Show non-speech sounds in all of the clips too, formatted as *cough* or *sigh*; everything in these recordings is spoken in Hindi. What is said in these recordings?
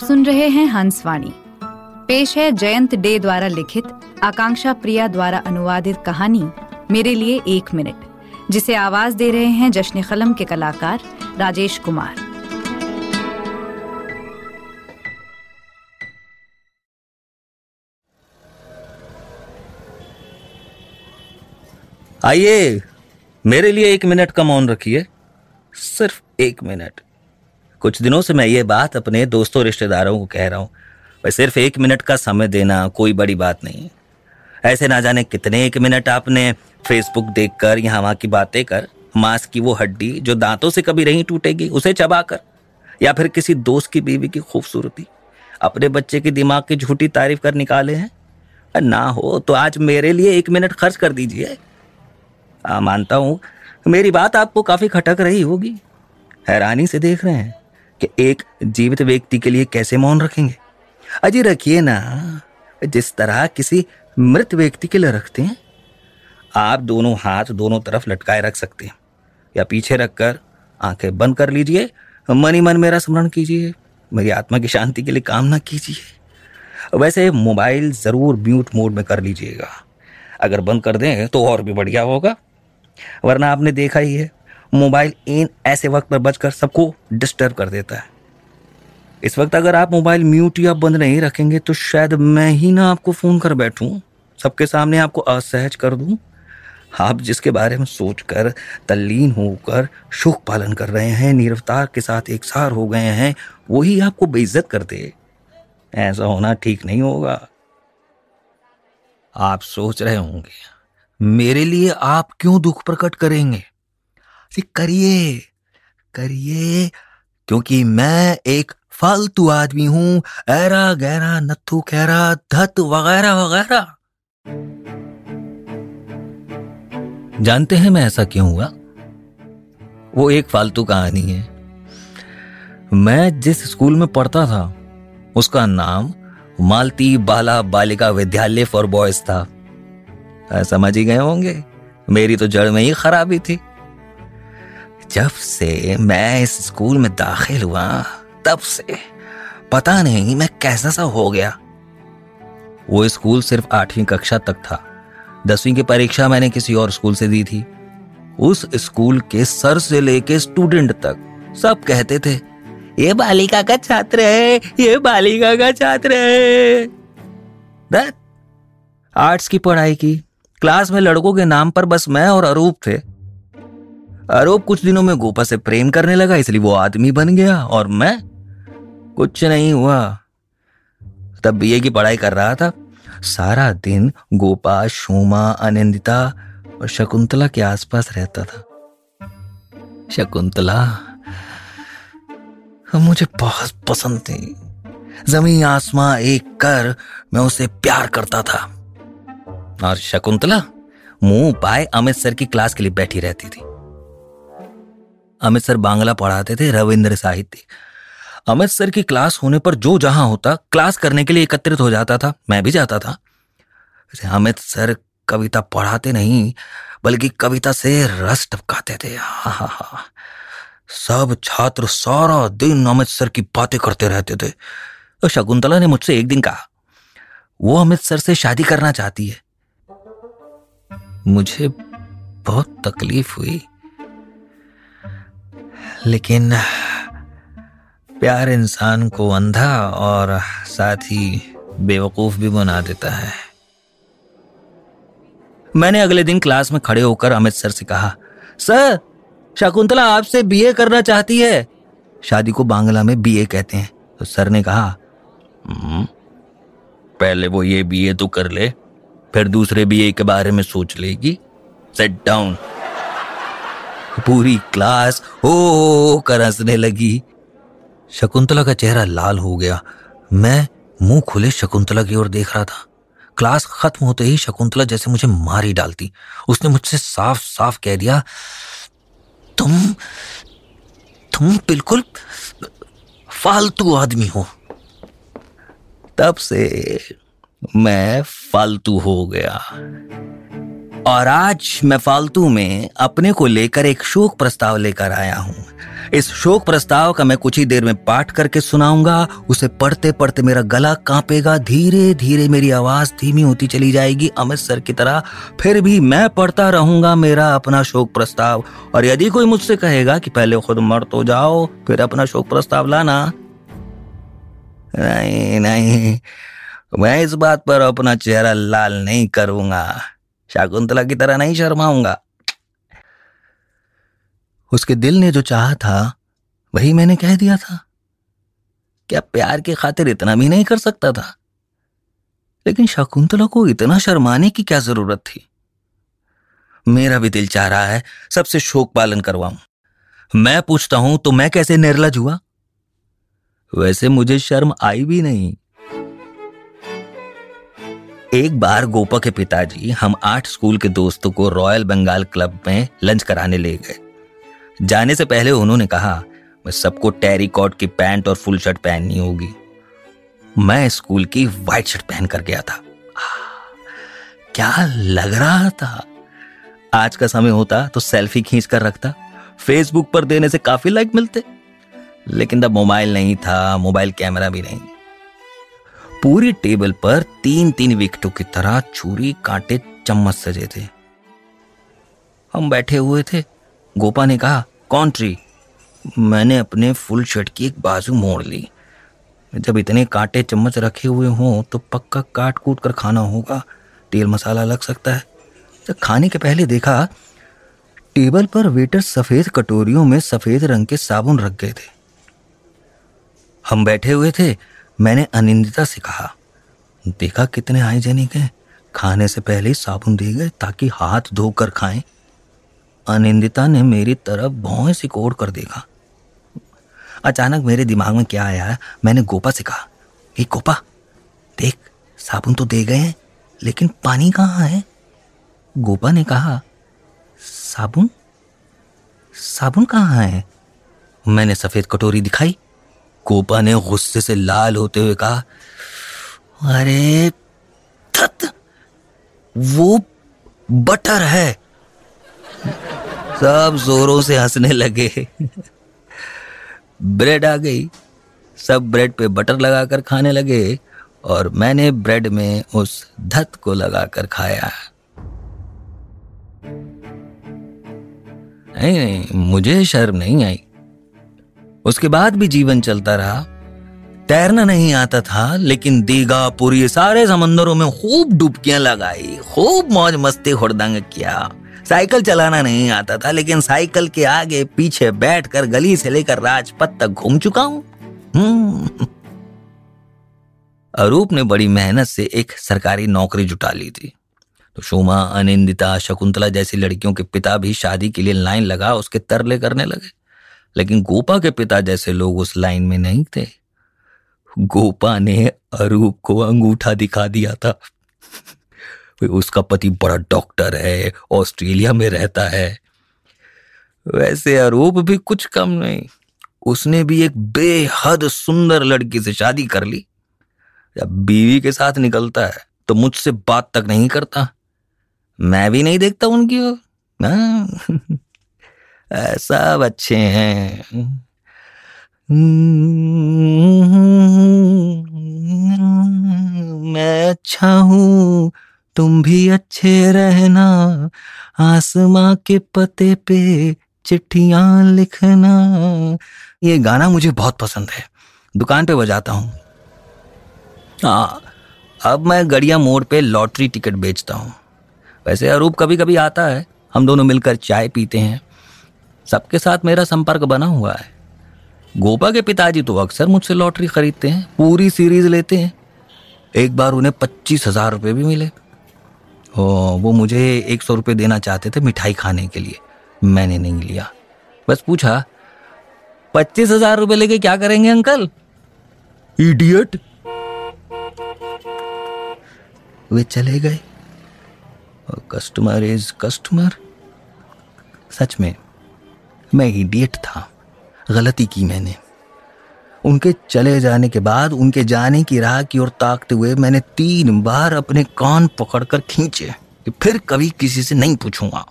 आप सुन रहे हैं हंसवाणी। पेश है जयंत डे द्वारा लिखित, आकांक्षा प्रिया द्वारा अनुवादित कहानी, मेरे लिए एक मिनट, जिसे आवाज़ दे रहे हैं जश्न कलम के कलाकार राजेश कुमार। आइए, मेरे लिए एक मिनट का मौन रखिए, सिर्फ़ एक मिनट। कुछ दिनों से मैं ये बात अपने दोस्तों रिश्तेदारों को कह रहा हूँ भाई सिर्फ़ एक मिनट का समय देना कोई बड़ी बात नहीं है। ऐसे ना जाने कितने एक मिनट आपने फेसबुक देखकर यहाँ वहाँ की बातें कर मांस की वो हड्डी जो दांतों से कभी नहीं टूटेगी उसे चबाकर या फिर किसी दोस्त की बीवी की खूबसूरती अपने बच्चे के दिमाग की झूठी तारीफ़ कर निकाले हैं? ना हो तो आज मेरे लिए एक मिनट खर्च कर दीजिए। आ, मानता हूँ मेरी बात आपको काफ़ी खटक रही होगी। हैरानी से देख रहे हैं। कि एक जीवित व्यक्ति के लिए कैसे मौन रखेंगे? अजी रखिए ना, जिस तरह किसी मृत व्यक्ति के लिए रखते हैं, आप दोनों हाथ दोनों तरफ़ लटकाए रख सकते हैं। या पीछे रखकर आँखें बंद कर लीजिए, मन ही मन मेरा स्मरण कीजिए, मेरी आत्मा की शांति के लिए कामना कीजिए। वैसे मोबाइल ज़रूर म्यूट मोड में कर लीजिएगा। अगर बंद कर दें तो और भी बढ़िया होगा। वरना आपने देखा ही है मोबाइल इन ऐसे वक्त पर बचकर सबको डिस्टर्ब कर देता है। इस वक्त अगर आप मोबाइल म्यूट या बंद नहीं रखेंगे तो शायद मैं ही ना आपको फ़ोन कर बैठूं। सबके सामने आपको असहज कर दूँ। आप जिसके बारे में सोचकर तल्लीन होकर सुख पालन कर रहे हैं, निरवतार के साथ एक सार हो गए हैं, वही आपको बेइज्जत कर दे। ऐसा होना ठीक नहीं होगा। आप सोच रहे होंगे, मेरे लिए आप क्यों दुख प्रकट करेंगे? करिए करिए, क्योंकि मैं एक फालतू आदमी हूँ। ऐरा गहरा नथु खैरा, धत वगैरह वगैरह। जानते हैं मैं ऐसा क्यों हुआ? वो एक फालतू कहानी है। मैं जिस स्कूल में पढ़ता था, उसका नाम मालती बाला बालिका विद्यालय फॉर बॉयज़ था। समझ ही गए होंगे, मेरी तो जड़ में ही खराबी थी। जब से मैं इस स्कूल में दाखिल हुआ, तब से पता नहीं मैं कैसा सा हो गया। वो स्कूल सिर्फ़ आठवीं कक्षा तक था। दसवीं की परीक्षा मैंने किसी और स्कूल से दी थी। उस स्कूल के सर से लेके स्टूडेंट तक सब कहते थे, ये बालिका का छात्र है, ये बालिका का छात्र है। आर्ट्स की पढ़ाई की। क्लास में लड़कों के नाम पर बस मैं और अरूप थे। अरूप कुछ दिनों में गोपा से प्रेम करने लगा, इसलिए वो आदमी बन गया और मैं कुछ नहीं हुआ। तब बीए की पढ़ाई कर रहा था। सारा दिन गोपा शोमा अनिंदिता और शकुंतला के आसपास रहता था। शकुंतला मुझे बहुत पसंद थी। ज़मीन आसमां एक कर मैं उसे प्यार करता था। और शकुंतला मुँह पाए अमित सर की क्लास के लिए बैठी रहती थी। अमित सर बांग्ला पढ़ाते थे, रविंद्र साहित्य। अमित सर की क्लास होने पर जो जहाँ होता, क्लास करने के लिए एकत्रित हो जाता था, मैं भी जाता था। अमित सर कविता पढ़ाते नहीं, बल्कि कविता से रस टपकाते थे। हा हा हा सब छात्र सारा दिन अमित सर की बातें करते रहते थे। तो शकुंतला ने मुझसे एक दिन कहा, वो अमित सर से शादी करना चाहती है। मुझे बहुत तकलीफ़ हुई। लेकिन प्यार इंसान को अंधा और साथ ही बेवकूफ़ भी बना देता है। मैंने अगले दिन क्लास में खड़े होकर अमित सर से कहा सर शकुंतला आपसे बीए करना चाहती है। शादी को बांग्ला में बीए कहते हैं। तो सर ने कहा हम्म, पहले वो ये बीए तो कर ले फिर दूसरे बीए के बारे में सोच लेगी। सेट डाउन पूरी क्लास हो कर हंसने लगी। शकुंतला का चेहरा लाल हो गया। मैं मुँह खुले शकुंतला की ओर देख रहा था। क्लास खत्म होते ही शकुंतला जैसे मुझे मार ही डालती। उसने मुझसे साफ़ साफ़ कह दिया, तुम तुम बिल्कुल फालतू आदमी हो। तब से मैं फालतू हो गया। और आज मैं फालतू में अपने को लेकर एक शोक प्रस्ताव लेकर आया हूँ। इस शोक प्रस्ताव का मैं कुछ ही देर में पाठ करके सुनाऊँगा। उसे पढ़ते पढ़ते मेरा गला कांपेगा। धीरे धीरे मेरी आवाज़ धीमी होती चली जाएगी। अमित सर की तरह फिर भी मैं पढ़ता रहूँगा मेरा अपना शोक प्रस्ताव। और यदि कोई मुझसे कहेगा कि पहले खुद मर तो जाओ, फिर अपना शोक प्रस्ताव लाना। नहीं नहीं, मैं इस बात पर अपना चेहरा लाल नहीं करूँगा। शाकुंतला की तरह नहीं शर्माऊँगा। उसके दिल ने जो चाहा था, वही मैंने कह दिया था। क्या प्यार की खातिर इतना भी नहीं कर सकता था? लेकिन शकुंतला को इतना शर्माने की क्या ज़रूरत थी? मेरा भी दिल चाह रहा है सबसे शोक पालन करवाऊं। मैं पूछता हूँ तो मैं कैसे निर्लज हुआ? वैसे मुझे शर्म आई भी नहीं। एक बार गोपा के पिताजी हम आठ स्कूल के दोस्तों को रॉयल बंगाल क्लब में लंच कराने ले गए। जाने से पहले उन्होंने कहा, मैं सबको टेरी कॉट की पैंट और फुल शर्ट पहननी होगी। मैं स्कूल की व्हाइट शर्ट पहन कर गया था। क्या लग रहा था? आज का समय होता तो सेल्फी खींच कर रखता। फेसबुक पर देने से काफ़ी लाइक मिलते। लेकिन तब मोबाइल नहीं था, मोबाइल कैमरा भी नहीं। पूरी टेबल पर तीन तीन विकटों की तरह छुरी, कांटे, चम्मच सजे थे। हम बैठे हुए थे। गोपा ने कहा, कौन ट्री मैंने अपने फुल शर्ट की एक बाजू मोड़ ली। जब इतने कांटे, चम्मच रखे हुए हों तो पक्का काट कूट कर खाना होगा। तेल मसाला लग सकता है। जब खाने के पहले देखा, टेबल पर वेटर सफ़ेद कटोरियों में सफ़ेद रंग के साबुन रख गए थे। हम बैठे हुए थे। मैंने अनिंदिता से कहा, देखा कितने हाइजेनिक हैं। खाने से पहले ही साबुन दे गए ताकि हाथ धोकर खाएँ। अनिंदिता ने मेरी तरफ़ भौं सिकोड़ कर देखा। अचानक मेरे दिमाग में क्या आया, मैंने गोपा से कहा हे गोपा, देख, साबुन तो दे गए हैं, लेकिन पानी कहाँ है? गोपा ने कहा, साबुन? साबुन कहाँ है? मैंने सफ़ेद कटोरी दिखाई गोपा ने गुस्से से लाल होते हुए कहा, अरे थत वो बटर है। सब जोरों से हंसने लगे। ब्रेड आ गई। सब ब्रेड पे बटर लगाकर खाने लगे और मैंने ब्रेड में उस धत को लगाकर खाया। नहीं नहीं, मुझे शर्म नहीं आई। उसके बाद भी जीवन चलता रहा। तैरना नहीं आता था, लेकिन दीघा, पूरी, सारे समंदरों में खूब डुबकियाँ लगाई, खूब मौज मस्ती हुड़दंग किया। साइकिल चलाना नहीं आता था, लेकिन साइकिल के आगे पीछे बैठकर गली से लेकर राजपथ तक घूम चुका हूँ। हम्म। अरूप ने बड़ी मेहनत से एक सरकारी नौकरी जुटा ली थी। तो शोमा, अनिंदिता, शकुंतला जैसी लड़कियों के पिता भी शादी के लिए लाइन लगा उसके तरले करने लगे। लेकिन गोपा के पिता जैसे लोग उस लाइन में नहीं थे। गोपा ने अरूप को अंगूठा दिखा दिया था। उसका पति बड़ा डॉक्टर है, ऑस्ट्रेलिया में रहता है। वैसे अरूप भी कुछ कम नहीं। उसने भी एक बेहद सुंदर लड़की से शादी कर ली। जब बीवी के साथ निकलता है तो मुझसे बात तक नहीं करता। मैं भी नहीं देखता उनकी हाँ। सब अच्छे हैं। मैं अच्छा हूँ, तुम भी अच्छे रहना। आसमां के पते पे चिट्ठियाँ लिखना। ये गाना मुझे बहुत पसंद है। दुकान पे बजाता हूँ। हाँ अब मैं गड़िया मोड़ पे लॉटरी टिकट बेचता हूँ। वैसे अरूप कभी कभी आता है। हम दोनों मिलकर चाय पीते हैं। सबके साथ मेरा संपर्क बना हुआ है। गोपा के पिताजी तो अक्सर मुझसे लॉटरी खरीदते हैं पूरी सीरीज़ लेते हैं। एक बार उन्हें पच्चीस हज़ार रुपये भी मिले। ओ, वो मुझे एक सौ रुपये देना चाहते थे मिठाई खाने के लिए। मैंने नहीं लिया। बस पूछा पच्चीस हज़ार रुपये लेके क्या करेंगे अंकल? इडियट वे चले गए। और कस्टमर इज़ कस्टमर सच में मैं इडियट था। गलती की मैंने। उनके चले जाने के बाद, उनके जाने की राह की ओर ताकते हुए मैंने तीन बार अपने कान पकड़कर खींचे कि फिर कभी किसी से नहीं पूछूँगा।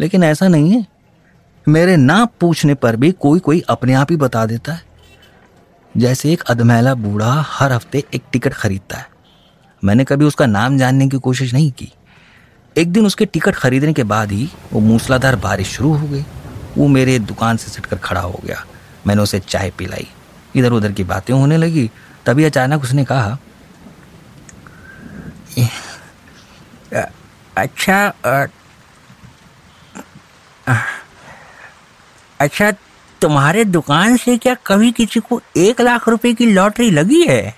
लेकिन ऐसा नहीं है। मेरे ना पूछने पर भी कोई कोई अपने आप ही बता देता है। जैसे एक अधमैला बूढ़ा हर हफ़्ते एक टिकट खरीदता है। मैंने कभी उसका नाम जानने की कोशिश नहीं की। एक दिन उसके टिकट खरीदने के बाद ही वो मूसलाधार बारिश शुरू हो गई। वो मेरे दुकान से सटकर खड़ा हो गया। मैंने उसे चाय पिलाई। इधर उधर की बातें होने लगी। तभी अचानक उसने कहा अच्छा अच्छा तुम्हारे दुकान से क्या कभी किसी को एक लाख रुपए की लॉटरी लगी है?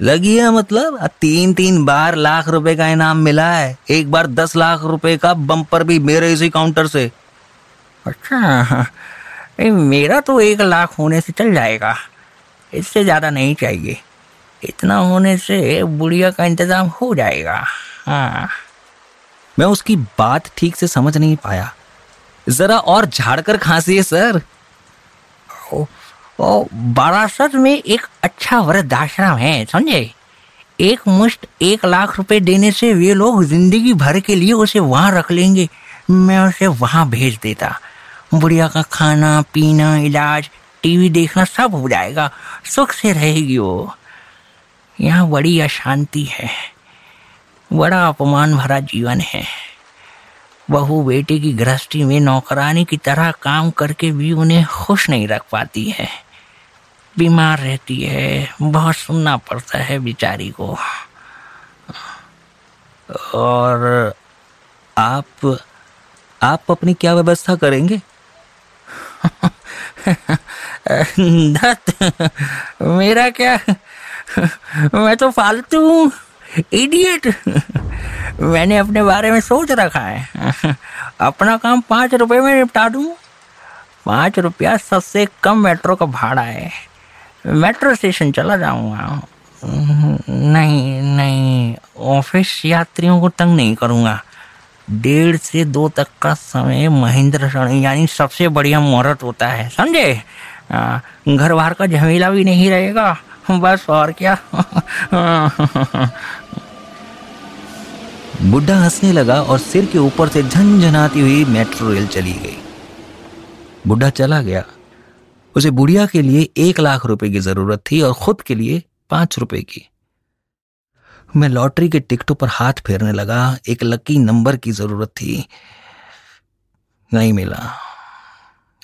लगी है मतलब? तीन तीन बार लाख रुपए का इनाम मिला है। एक बार दस लाख रुपए का बम्पर भी मेरे इसी काउंटर से। अच्छा। मेरा तो एक लाख होने से चल जाएगा। इससे ज़्यादा नहीं चाहिए। इतना होने से बुढ़िया का इंतज़ाम हो जाएगा। हाँ। मैं उसकी बात ठीक से समझ नहीं पाया। जरा और झाड़कर खांसी है सर। ओ, ओ बारासत में एक अच्छा वृद्धाश्रम है, समझे? एक मुश्त एक लाख रुपए देने से वे लोग ज़िंदगी भर के लिए उसे वहाँ रख लेंगे। मैं उसे वहाँ भेज देता। बुढ़िया का खाना, पीना, इलाज, टीवी देखना सब हो जाएगा। सुख से रहेगी वो। यहाँ बड़ी अशांति है। बड़ा अपमान भरा जीवन है। बहू बेटे की गृहस्थी में नौकरानी की तरह काम करके भी उन्हें खुश नहीं रख पाती है। बीमार रहती है, बहुत सुनना पड़ता है बेचारी को। और आप आप अपनी क्या व्यवस्था करेंगे? दत्त, मेरा क्या? मैं तो फालतू हूँ इडियट मैंने अपने बारे में सोच रखा है। अपना काम पाँच रुपए में निपटा दूँ। पाँच रुपया सबसे कम मेट्रो का भाड़ा है। मेट्रो स्टेशन चला जाऊँगा। नहीं नहीं, ऑफ़िस यात्रियों को तंग नहीं करूँगा। डेढ़ से दो तक का समय महेंद्र क्षण यानी सबसे बढ़िया मुहूर्त होता है, समझे? घर बाहर का झमेला भी नहीं रहेगा, बस और क्या? *laughs* बुढ़ा हंसने लगा और सिर के ऊपर से झंझनाती हुई मेट्रो रेल चली गई। बुढ़ा चला गया। उसे बुढ़िया के लिए एक लाख रुपए की ज़रूरत थी और खुद के लिए पाँच रुपए की। मैं लॉटरी के टिकटों पर हाथ फेरने लगा। एक लकी नंबर की ज़रूरत थी। नहीं मिला।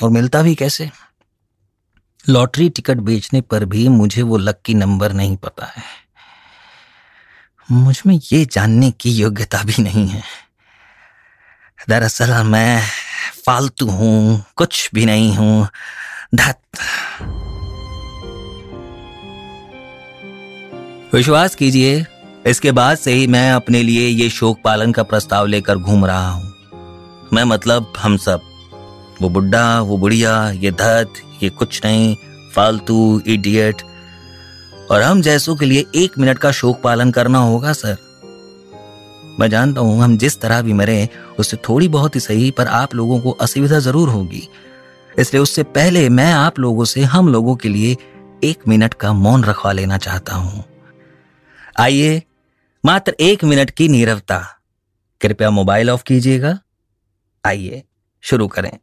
और मिलता भी कैसे? लॉटरी टिकट बेचने पर भी मुझे वो लक्की नंबर नहीं पता है। मुझमें ये जानने की योग्यता भी नहीं है। दरअसल मैं फालतू हूँ, कुछ भी नहीं हूँ। धत। विश्वास कीजिए, इसके बाद से ही मैं अपने लिए ये शोक पालन का प्रस्ताव लेकर घूम रहा हूँ। मैं मतलब हम सब। वो बुढ़ा वो बुढ़िया, ये धत, ये कुछ नहीं, फालतू इडियट और हम जैसों के लिए एक मिनट का शोक पालन करना होगा, सर। मैं जानता हूँ हम जिस तरह भी मरे, उससे थोड़ी बहुत ही सही, पर आप लोगों को असुविधा ज़रूर होगी। इसलिए उससे पहले मैं आप लोगों से हम लोगों के लिए एक मिनट का मौन रखवा लेना चाहता हूँ। आइए, मात्र एक मिनट की नीरवता। कृपया मोबाइल ऑफ़ कीजिएगा। आइए, शुरू करें।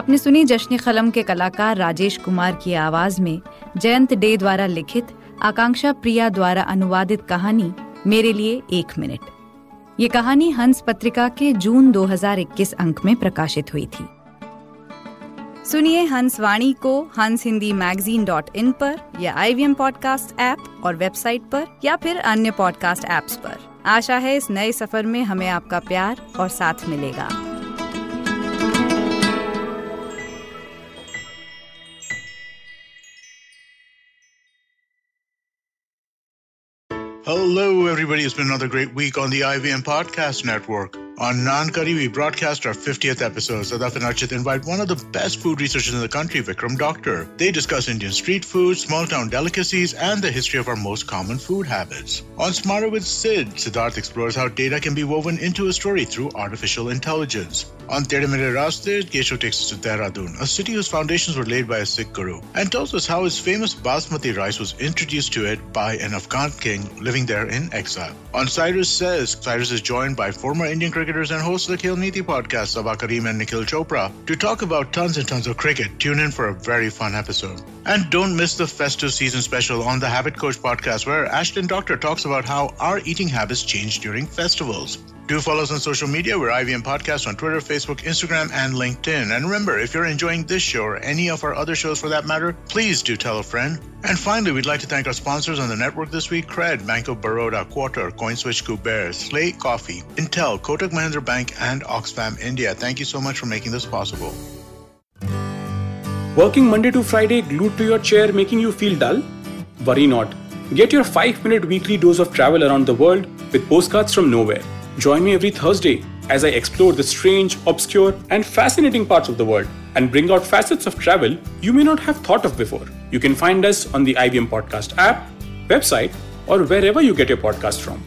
आपने सुनी जश्न कलम के कलाकार राजेश कुमार की आवाज़ में जयंत डे द्वारा लिखित आकांक्षा प्रिया द्वारा अनुवादित कहानी, मेरे लिए एक मिनट। ये कहानी हंस पत्रिका के जून 2021 अंक में प्रकाशित हुई थी। सुनिए हंस वाणी को हंस हिंदी मैगजीन डॉट इन पर या आई वी पॉडकास्ट ऐप और वेबसाइट पर या फिर अन्य पॉडकास्ट ऐप्स पर। आशा है इस नए सफ़र में हमें आपका प्यार और साथ मिलेगा। Hello, everybody. It's been another great week on the IVM Podcast Network. On Nankari, we broadcast our 50th episode. Sadaf and Archit invite one of the best food researchers in the country, Vikram Doctor. They discuss Indian street food, small town delicacies, and the history of our most common food habits. On Smarter with Sid, Siddharth explores how data can be woven into a story through artificial intelligence. On Tere Mere Raste, Kesho takes us to Dehradun, a city whose foundations were laid by a Sikh guru, and tells us how his famous basmati rice was introduced to it by an Afghan king living there in exile. On Cyrus Says, Cyrus is joined by former Indian cricketers and hosts of the Khel Niti podcast, Sabah Kareem and Nikhil Chopra, to talk about tons and tons of cricket. Tune in for a very fun episode. And don't miss the festive season special on the Habit Coach podcast, where Ashton Doctor talks about how our eating habits change during festivals. Do follow us on social media. We're IVM Podcast on Twitter, Facebook, Instagram, and LinkedIn. And remember, if you're enjoying this show or any of our other shows for that matter, please do tell a friend. And finally, we'd like to thank our sponsors on the network this week Cred, Bank of Baroda, Quarter, CoinSwitch, Kuber, Slate Coffee, Intel, Kotak Mahindra Bank, and Oxfam India. Thank you so much for making this possible. Working Monday to Friday glued to your chair making you feel dull? Worry not. Get your 5 minute weekly dose of travel around the world with postcards from nowhere. Join me every Thursday as I explore the strange, obscure, and fascinating parts of the world and bring out facets of travel you may not have thought of before. You can find us on the IBM Podcast app, website, or wherever you get your podcast from.